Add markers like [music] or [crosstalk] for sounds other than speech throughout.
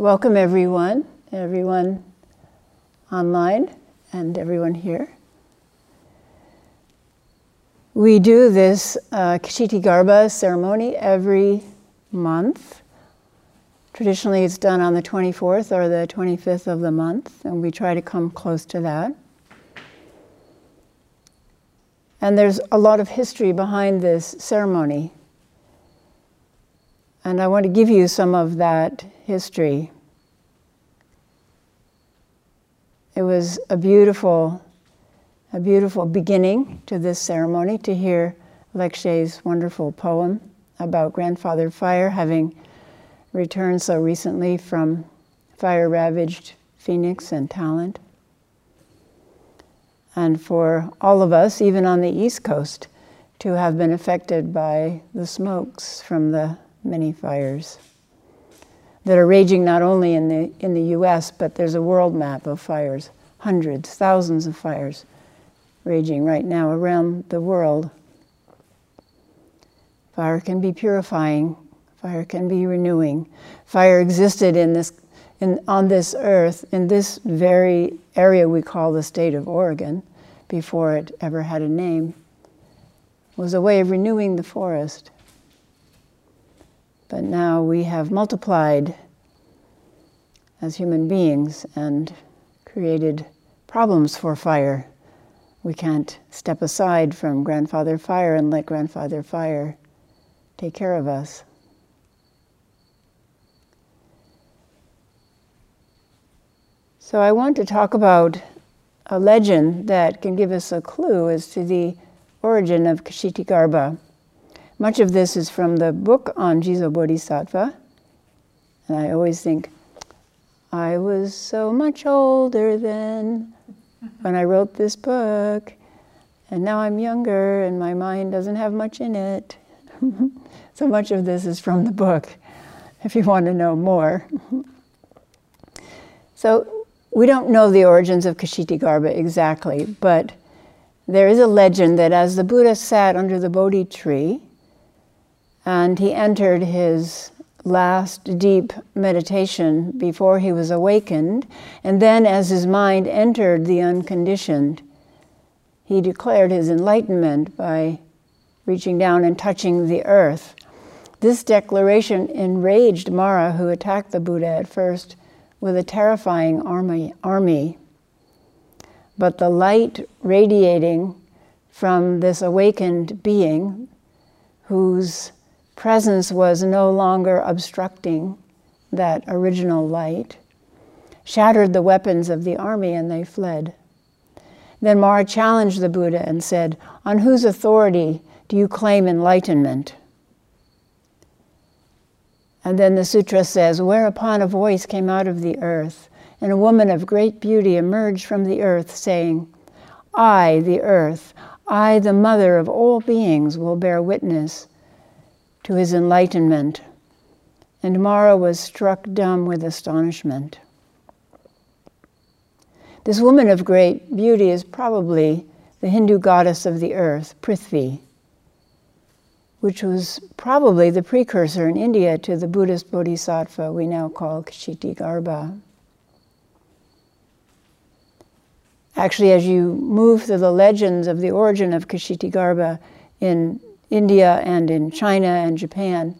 Welcome, everyone, everyone online, and everyone here. We do this uh, Kshitigarbha ceremony every month. Traditionally, it's done on the 24th or the 25th of the month, and we try to come close to that. And there's a lot of history behind this ceremony. And I want to give you some of that history. It was a beautiful, a beautiful beginning to this ceremony to hear Lekshay's wonderful poem about grandfather fire having returned so recently from fire ravaged Phoenix and Talent and for all of us, even on the East Coast, to have been affected by the smokes from the many fires that are raging not only in the, in the US, but there's a world map of fires, hundreds, thousands of fires raging right now around the world. Fire can be purifying, fire can be renewing. Fire existed in this in, on this earth, in this very area we call the state of Oregon, before it ever had a name, was a way of renewing the forest. But now we have multiplied as human beings and created problems for fire. We can't step aside from grandfather fire and let grandfather fire take care of us. So I want to talk about a legend that can give us a clue as to the origin of Kshitigarbha. Much of this is from the book on Jizo Bodhisattva. And I always think, I was so much older then when I wrote this book, and now I'm younger and my mind doesn't have much in it. [laughs] so much of this is from the book, if you want to know more. [laughs] so we don't know the origins of Kshitigarbha exactly, but there is a legend that as the Buddha sat under the Bodhi tree and he entered his last deep meditation before he was awakened, and then as his mind entered the unconditioned, he declared his enlightenment by reaching down and touching the earth. This declaration enraged Mara, who attacked the Buddha at first with a terrifying army, army. But the light radiating from this awakened being, whose presence was no longer obstructing that original light, shattered the weapons of the army and they fled. Then Mara challenged the Buddha and said, On whose authority do you claim enlightenment? And then the sutra says, Whereupon a voice came out of the earth, and a woman of great beauty emerged from the earth, saying, I, the earth, I, the mother of all beings, will bear witness to his enlightenment. And Mara was struck dumb with astonishment. This woman of great beauty is probably the Hindu goddess of the earth, Prithvi which was probably the precursor in India to the Buddhist bodhisattva we now call Kshitigarbha. Actually, as you move through the legends of the origin of Kshitigarbha in India and in China and Japan,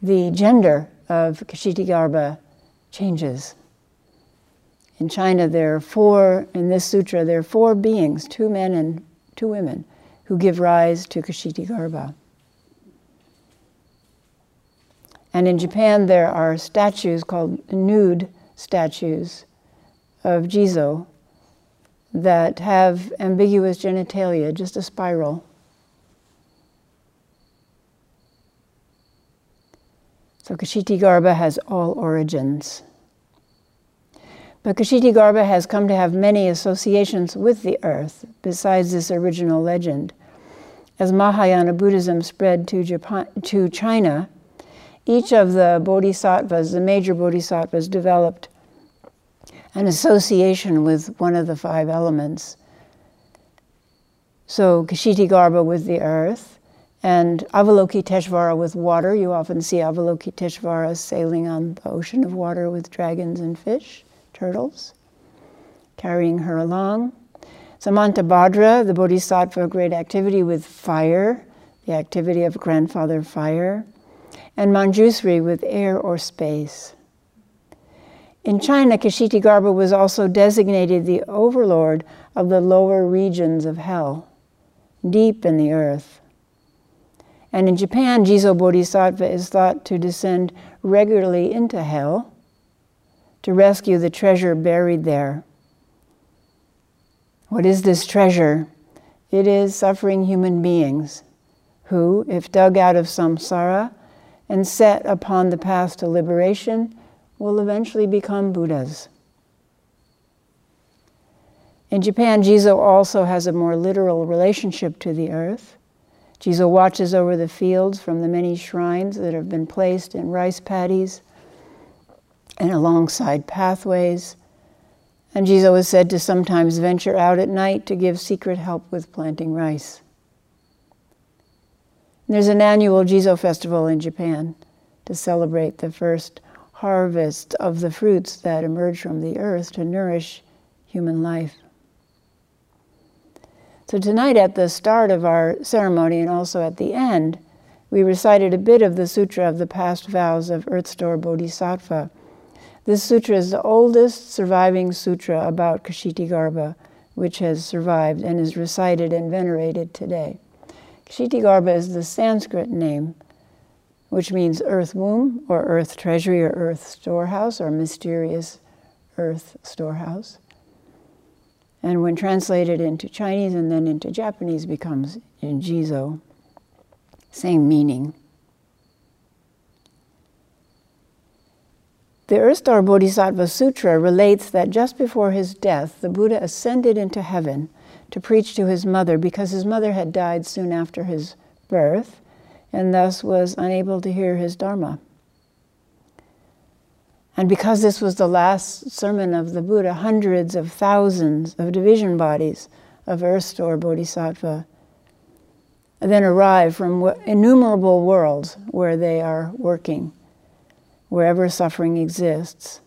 the gender of Kshitigarbha changes. In China, there are four, in this sutra, there are four beings, two men and two women, who give rise to Kshitigarbha. And in Japan, there are statues called nude statues of Jizo that have ambiguous genitalia, just a spiral. So Kshitigarbha has all origins. But Kshitigarbha has come to have many associations with the earth besides this original legend. As Mahayana Buddhism spread to, Japan, to China, each of the bodhisattvas, the major bodhisattvas, developed an association with one of the five elements. So Kshitigarbha with the earth, and Avalokiteshvara with water. You often see Avalokiteshvara sailing on the ocean of water with dragons and fish, turtles, carrying her along. Samantabhadra, the Bodhisattva of great activity with fire, the activity of grandfather fire, and Manjusri with air or space. In China, Kshitigarbha was also designated the overlord of the lower regions of hell, deep in the earth. And in Japan, Jizo Bodhisattva is thought to descend regularly into hell to rescue the treasure buried there. What is this treasure? It is suffering human beings who, if dug out of samsara and set upon the path to liberation, will eventually become Buddhas. In Japan, Jizo also has a more literal relationship to the earth. Jizo watches over the fields from the many shrines that have been placed in rice paddies and alongside pathways. And Jizo is said to sometimes venture out at night to give secret help with planting rice. There's an annual Jizo festival in Japan to celebrate the first harvest of the fruits that emerge from the earth to nourish human life. So, tonight at the start of our ceremony and also at the end, we recited a bit of the Sutra of the Past Vows of Earth Store Bodhisattva. This sutra is the oldest surviving sutra about Kshitigarbha, which has survived and is recited and venerated today. Kshitigarbha is the Sanskrit name, which means earth womb or earth treasury or earth storehouse or mysterious earth storehouse and when translated into Chinese and then into Japanese becomes Jizo. Same meaning. The Earth Store Bodhisattva Sutra relates that just before his death, the Buddha ascended into heaven to preach to his mother because his mother had died soon after his birth and thus was unable to hear his Dharma. And because this was the last sermon of the Buddha, hundreds of thousands of division bodies of earth store bodhisattva then arrive from innumerable worlds where they are working, wherever suffering exists.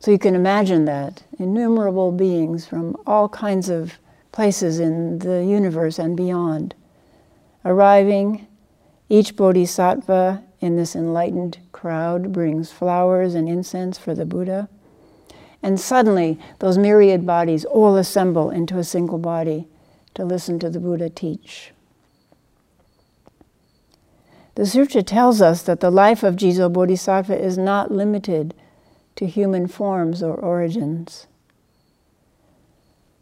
So you can imagine that innumerable beings from all kinds of places in the universe and beyond arriving, each bodhisattva in this enlightened crowd brings flowers and incense for the Buddha. And suddenly, those myriad bodies all assemble into a single body to listen to the Buddha teach. The sutra tells us that the life of Jizo Bodhisattva is not limited to human forms or origins.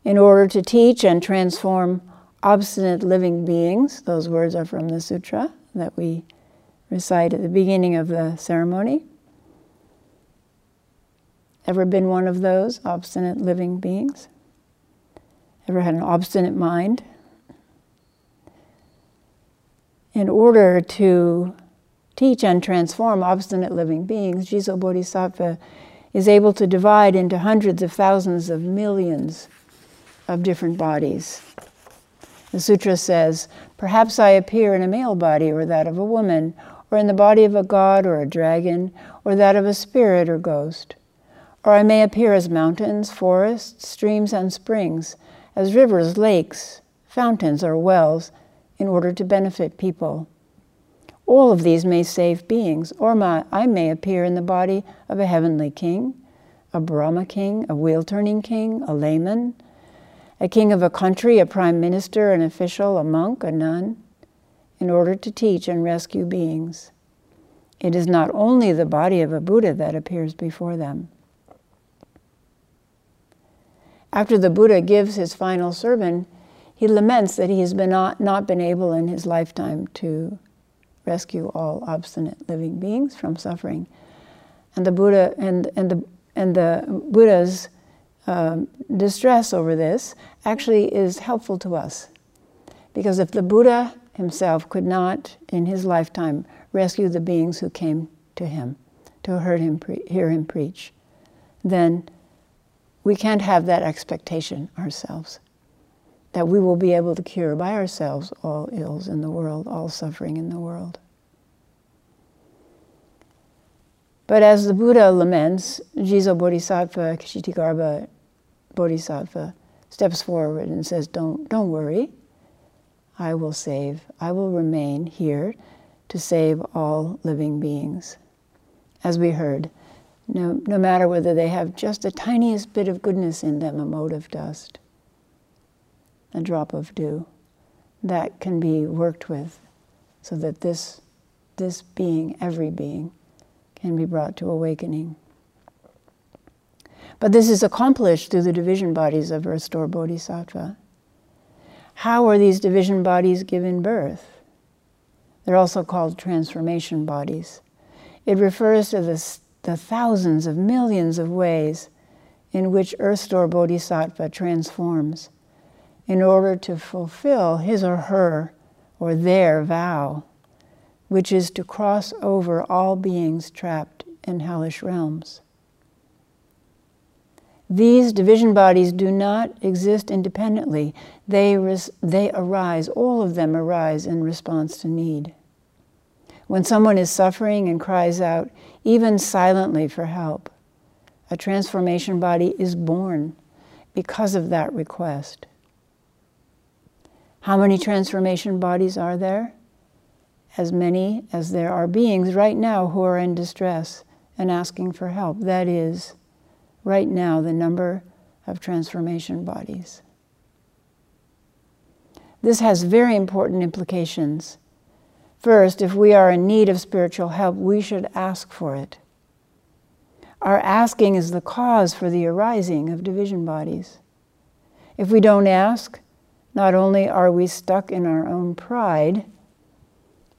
In order to teach and transform obstinate living beings, those words are from the sutra that we recite at the beginning of the ceremony. Ever been one of those obstinate living beings? Ever had an obstinate mind? In order to teach and transform obstinate living beings, Jizo Bodhisattva is able to divide into hundreds of thousands of millions of different bodies. The sutra says, Perhaps I appear in a male body or that of a woman, or in the body of a god or a dragon, or that of a spirit or ghost. Or I may appear as mountains, forests, streams, and springs, as rivers, lakes, fountains, or wells, in order to benefit people. All of these may save beings, or my, I may appear in the body of a heavenly king, a Brahma king, a wheel turning king, a layman, a king of a country, a prime minister, an official, a monk, a nun in order to teach and rescue beings. It is not only the body of a Buddha that appears before them. After the Buddha gives his final sermon, he laments that he has been not, not been able in his lifetime to rescue all obstinate living beings from suffering. And the Buddha and, and the and the Buddha's um, distress over this actually is helpful to us. Because if the Buddha himself could not, in his lifetime, rescue the beings who came to him to hear him, hear him preach, then we can't have that expectation ourselves. that we will be able to cure by ourselves all ills in the world, all suffering in the world. But as the Buddha laments, Jizo Bodhisattva, Kshitigarbha Bodhisattva, steps forward and says, Don't, don't worry. I will save. I will remain here to save all living beings. As we heard, no, no matter whether they have just the tiniest bit of goodness in them, a mote of dust, a drop of dew, that can be worked with so that this, this being, every being, can be brought to awakening. But this is accomplished through the division bodies of Earth Store Bodhisattva. How are these division bodies given birth? They're also called transformation bodies. It refers to the, the thousands of millions of ways in which Earth Store Bodhisattva transforms in order to fulfill his or her or their vow, which is to cross over all beings trapped in hellish realms. These division bodies do not exist independently. They, res- they arise, all of them arise in response to need. When someone is suffering and cries out, even silently, for help, a transformation body is born because of that request. How many transformation bodies are there? As many as there are beings right now who are in distress and asking for help. That is, right now, the number of transformation bodies. This has very important implications. First, if we are in need of spiritual help, we should ask for it. Our asking is the cause for the arising of division bodies. If we don't ask, not only are we stuck in our own pride,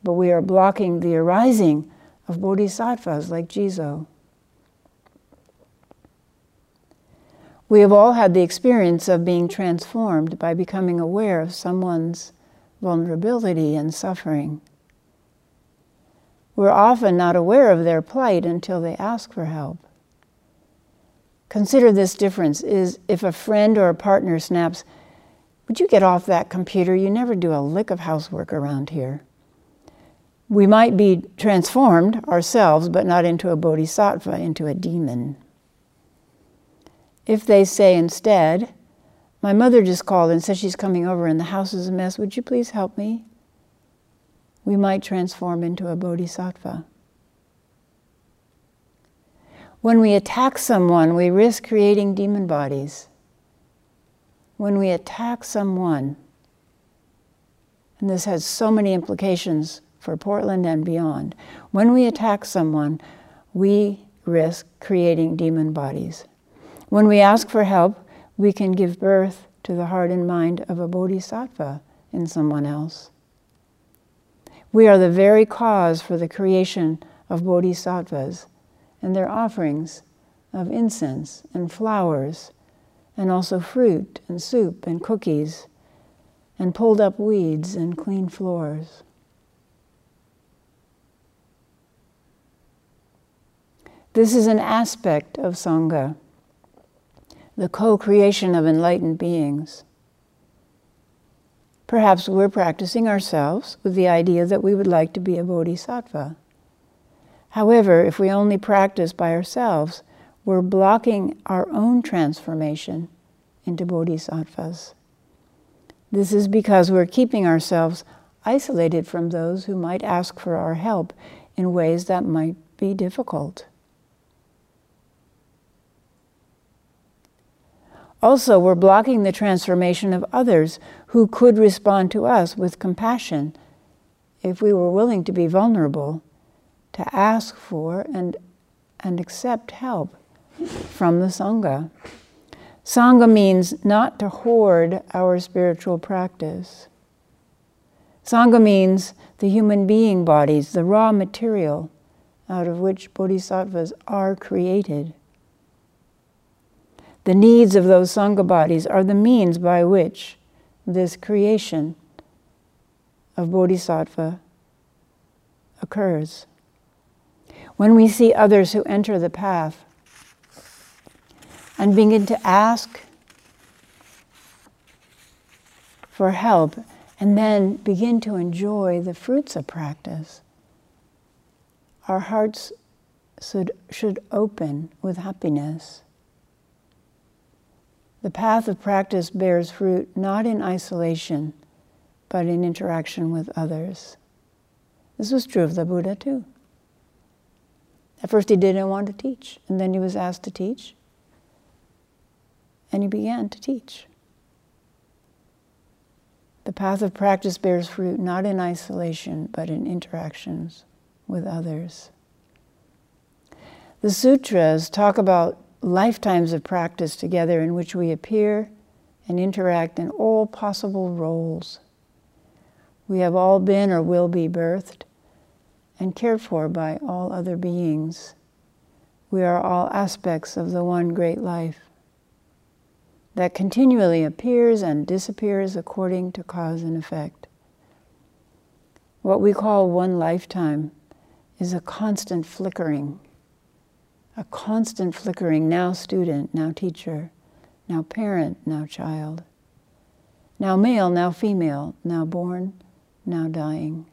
but we are blocking the arising of bodhisattvas like Jizo. We have all had the experience of being transformed by becoming aware of someone's vulnerability and suffering. We're often not aware of their plight until they ask for help. Consider this difference is if a friend or a partner snaps, would you get off that computer? You never do a lick of housework around here. We might be transformed ourselves, but not into a bodhisattva, into a demon. If they say instead, My mother just called and says she's coming over and the house is a mess, would you please help me? We might transform into a bodhisattva. When we attack someone, we risk creating demon bodies when we attack someone, and this has so many implications for Portland and beyond, when we attack someone, we risk creating demon bodies. When we ask for help, we can give birth to the heart and mind of a bodhisattva in someone else. We are the very cause for the creation of bodhisattvas and their offerings of incense and flowers and also fruit and soup and cookies and pulled up weeds and clean floors. This is an aspect of Sangha, the co creation of enlightened beings. Perhaps we're practicing ourselves with the idea that we would like to be a bodhisattva. However, if we only practice by ourselves, we're blocking our own transformation into bodhisattvas. This is because we're keeping ourselves isolated from those who might ask for our help in ways that might be difficult. Also, we're blocking the transformation of others who could respond to us with compassion if we were willing to be vulnerable, to ask for and, and accept help from the Sangha. Sangha means not to hoard our spiritual practice. Sangha means the human being bodies, the raw material out of which bodhisattvas are created. The needs of those Sangha bodies are the means by which this creation of bodhisattva occurs. When we see others who enter the path, and begin to ask for help and then begin to enjoy the fruits of practice, our hearts should, should open with happiness. The path of practice bears fruit not in isolation, but in interaction with others. This was true of the Buddha too. At first, he didn't want to teach, and then he was asked to teach, and he began to teach. The path of practice bears fruit not in isolation, but in interactions with others. The sutras talk about lifetimes of practice together in which we appear and interact in all possible roles. We have all been or will be birthed and cared for by all other beings. We are all aspects of the one great life that continually appears and disappears according to cause and effect. What we call one lifetime is a constant flickering, a constant flickering, now student, now teacher, now parent, now child, now male, now female, now born, now dying.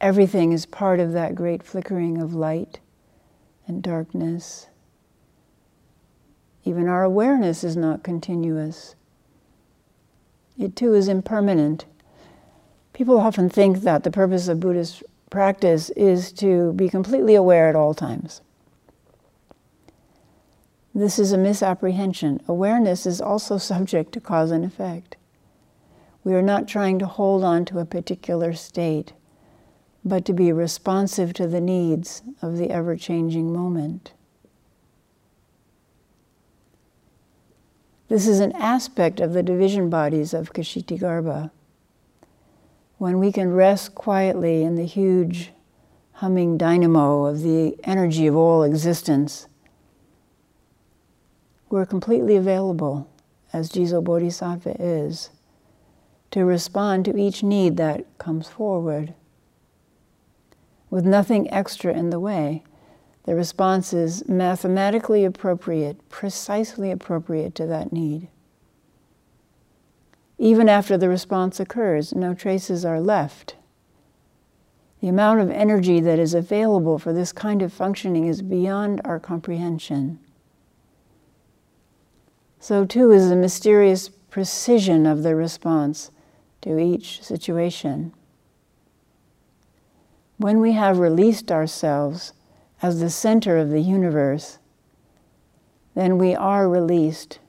Everything is part of that great flickering of light and darkness. Even our awareness is not continuous. It too is impermanent. People often think that the purpose of Buddhist practice is to be completely aware at all times. This is a misapprehension. Awareness is also [laughs] subject to cause and effect. We are not trying to hold on to a particular state but to be responsive to the needs of the ever changing moment. This is an aspect of the division bodies of Kshitigarbha. When we can rest quietly in the huge humming dynamo of the energy of all existence, we're completely available, as Jizo Bodhisattva is, to respond to each need that comes forward with nothing extra in the way, the response is mathematically appropriate, precisely appropriate to that need. Even after the response occurs, no traces are left. The amount of energy that is available for this kind of functioning is beyond our comprehension. So, too, is the mysterious precision of the response to each situation. When we have released ourselves as the center of the universe, then we are released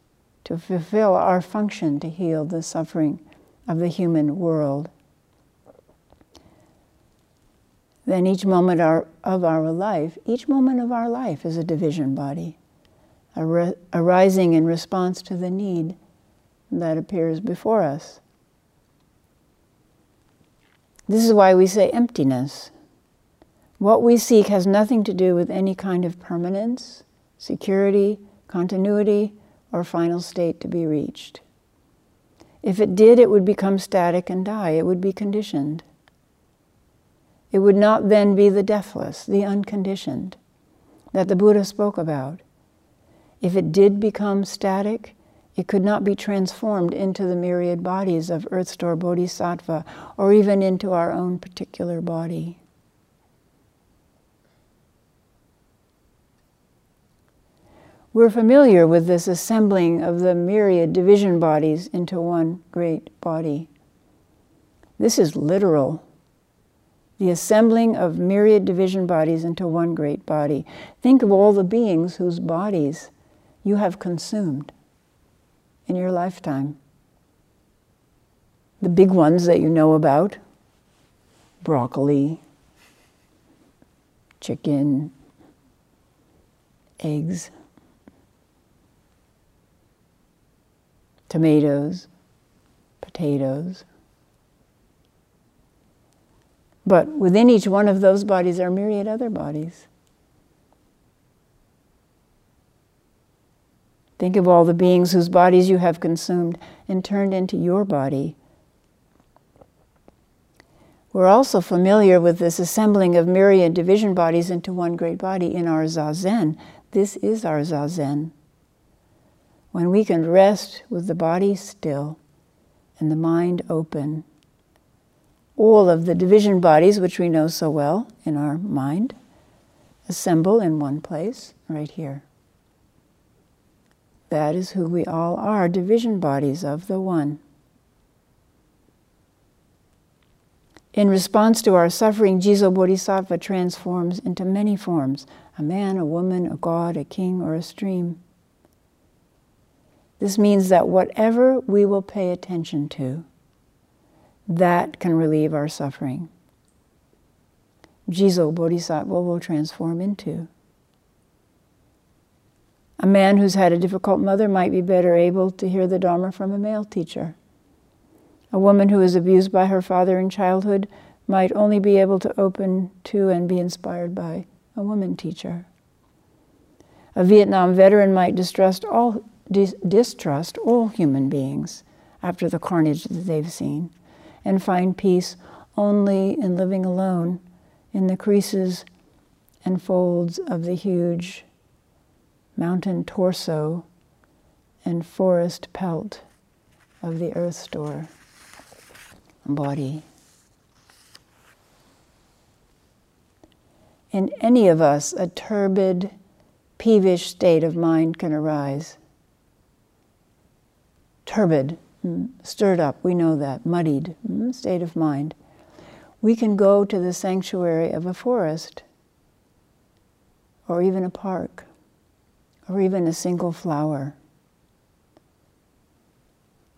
to fulfill our function to heal the suffering of the human world. Then each moment our, of our life, each moment of our life is a division body, ar- arising in response to the need that appears before us. This is why we say emptiness. What we seek has nothing to do with any kind of permanence, security, continuity, or final state to be reached. If it did, it would become static and die. It would be conditioned. It would not then be the deathless, the unconditioned, that the Buddha spoke about. If it did become static, it could not be transformed into the myriad bodies of Earth Store Bodhisattva or even into our own particular body. We're familiar with this assembling of the myriad division bodies into one great body. This is literal. The assembling of myriad division bodies into one great body. Think of all the beings whose bodies you have consumed in your lifetime. The big ones that you know about broccoli, chicken, eggs tomatoes, potatoes. But within each one of those bodies are myriad other bodies. Think of all the beings whose bodies you have consumed and turned into your body. We're also familiar with this assembling of myriad division bodies into one great body in our zazen, This is our zazen. When we can rest with the body still and the mind open, all of the division bodies, which we know so well in our mind, assemble in one place, right here. That is who we all are, division bodies of the One. In response to our suffering, Jizo Bodhisattva transforms into many forms a man, a woman, a god, a king, or a stream. This means that whatever we will pay attention to, that can relieve our suffering. Jizo Bodhisattva will transform into. A man who's had a difficult mother might be better able to hear the Dharma from a male teacher. A woman who was abused by her father in childhood might only be able to open to and be inspired by a woman teacher. A Vietnam veteran might distrust all, dis- distrust all human beings after the carnage that they've seen and find peace only in living alone in the creases and folds of the huge mountain torso and forest pelt of the earth store body. In any of us, a turbid, peevish state of mind can arise. Turbid, mm, stirred up, we know that, muddied mm, state of mind. We can go to the sanctuary of a forest, or even a park, or even a single flower.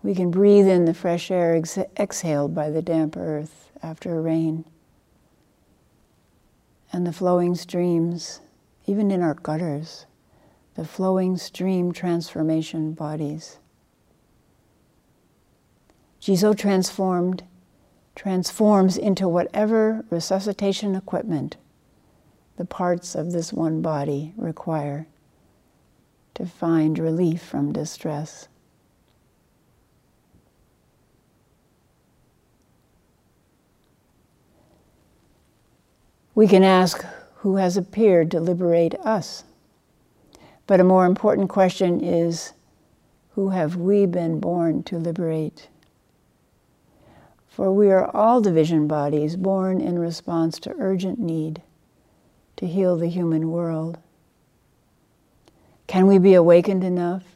We can breathe in the fresh air ex- exhaled by the damp earth after a rain. And the flowing streams, even in our gutters, the flowing stream transformation bodies. Jizo transformed, transforms into whatever resuscitation equipment the parts of this one body require to find relief from distress. We can ask who has appeared to liberate us. But a more important question is who have we been born to liberate? For we are all division bodies born in response to urgent need to heal the human world. Can we be awakened enough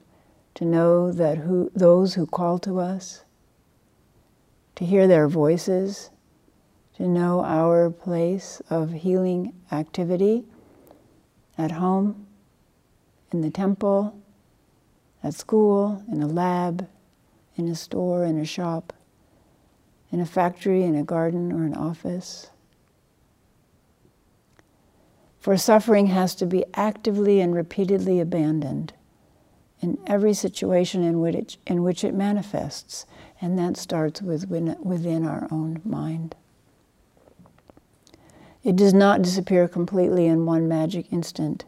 to know that who, those who call to us, to hear their voices, to know our place of healing activity at home, in the temple, at school, in a lab, in a store, in a shop, in a factory, in a garden, or an office. For suffering has to be actively and repeatedly abandoned in every situation in which it, in which it manifests, and that starts with within our own mind. It does not disappear completely in one magic instant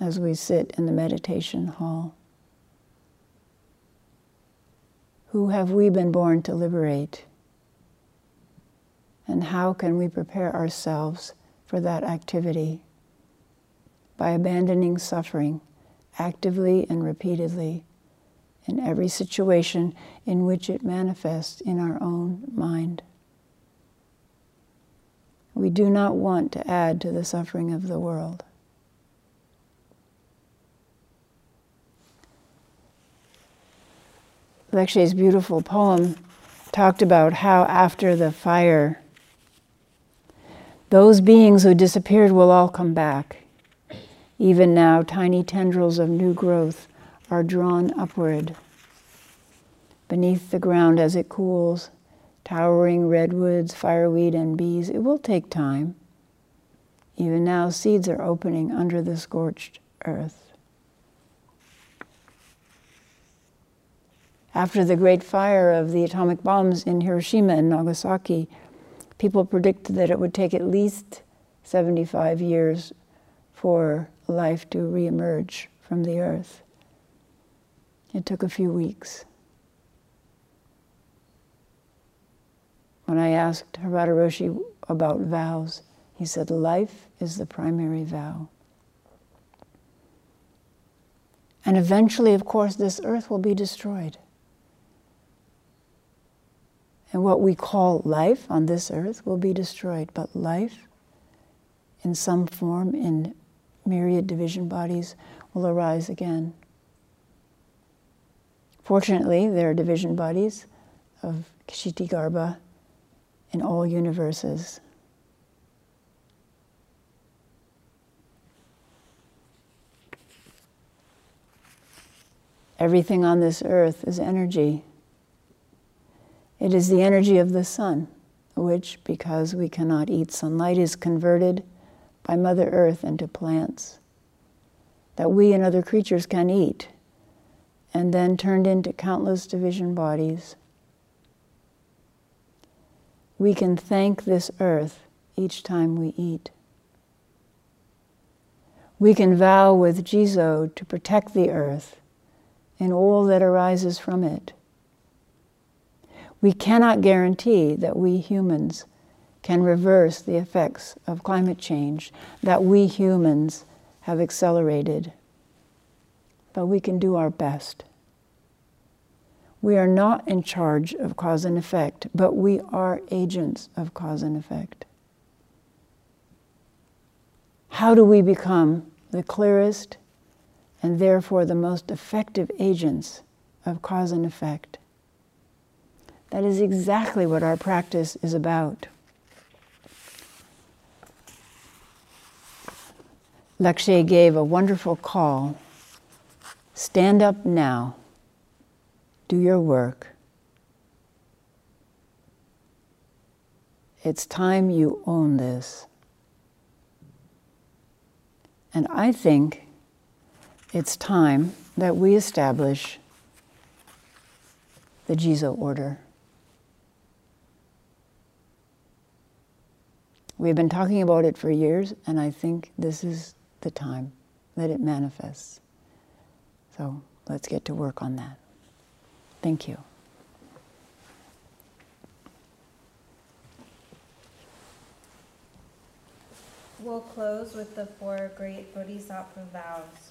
as we sit in the meditation hall. Who have we been born to liberate? And how can we prepare ourselves for that activity? By abandoning suffering actively and repeatedly in every situation in which it manifests in our own mind. We do not want to add to the suffering of the world. Lecce's beautiful poem talked about how after the fire, those beings who disappeared will all come back. Even now, tiny tendrils of new growth are drawn upward beneath the ground as it cools towering redwoods, fireweed, and bees. It will take time. Even now, seeds are opening under the scorched earth. After the great fire of the atomic bombs in Hiroshima and Nagasaki, people predicted that it would take at least 75 years for life to reemerge from the earth. It took a few weeks. When I asked Harada Roshi about vows, he said, Life is the primary vow. And eventually, of course, this earth will be destroyed. And what we call life on this earth will be destroyed. But life, in some form, in myriad division bodies, will arise again. Fortunately, there are division bodies of Kshitigarbha in all universes. Everything on this earth is energy. It is the energy of the sun, which, because we cannot eat sunlight, is converted by Mother Earth into plants that we and other creatures can eat, and then turned into countless division bodies. We can thank this earth each time we eat. We can vow with Jizo to protect the earth and all that arises from it. We cannot guarantee that we humans can reverse the effects of climate change, that we humans have accelerated, but we can do our best. We are not in charge of cause and effect, but we are agents of cause and effect. How do we become the clearest and therefore the most effective agents of cause and effect. That is exactly what our practice is about. Lakshe gave a wonderful call stand up now, do your work. It's time you own this. And I think it's time that we establish the Jizo order. We've been talking about it for years, and I think this is the time that it manifests. So let's get to work on that. Thank you. We'll close with the four great Bodhisattva vows.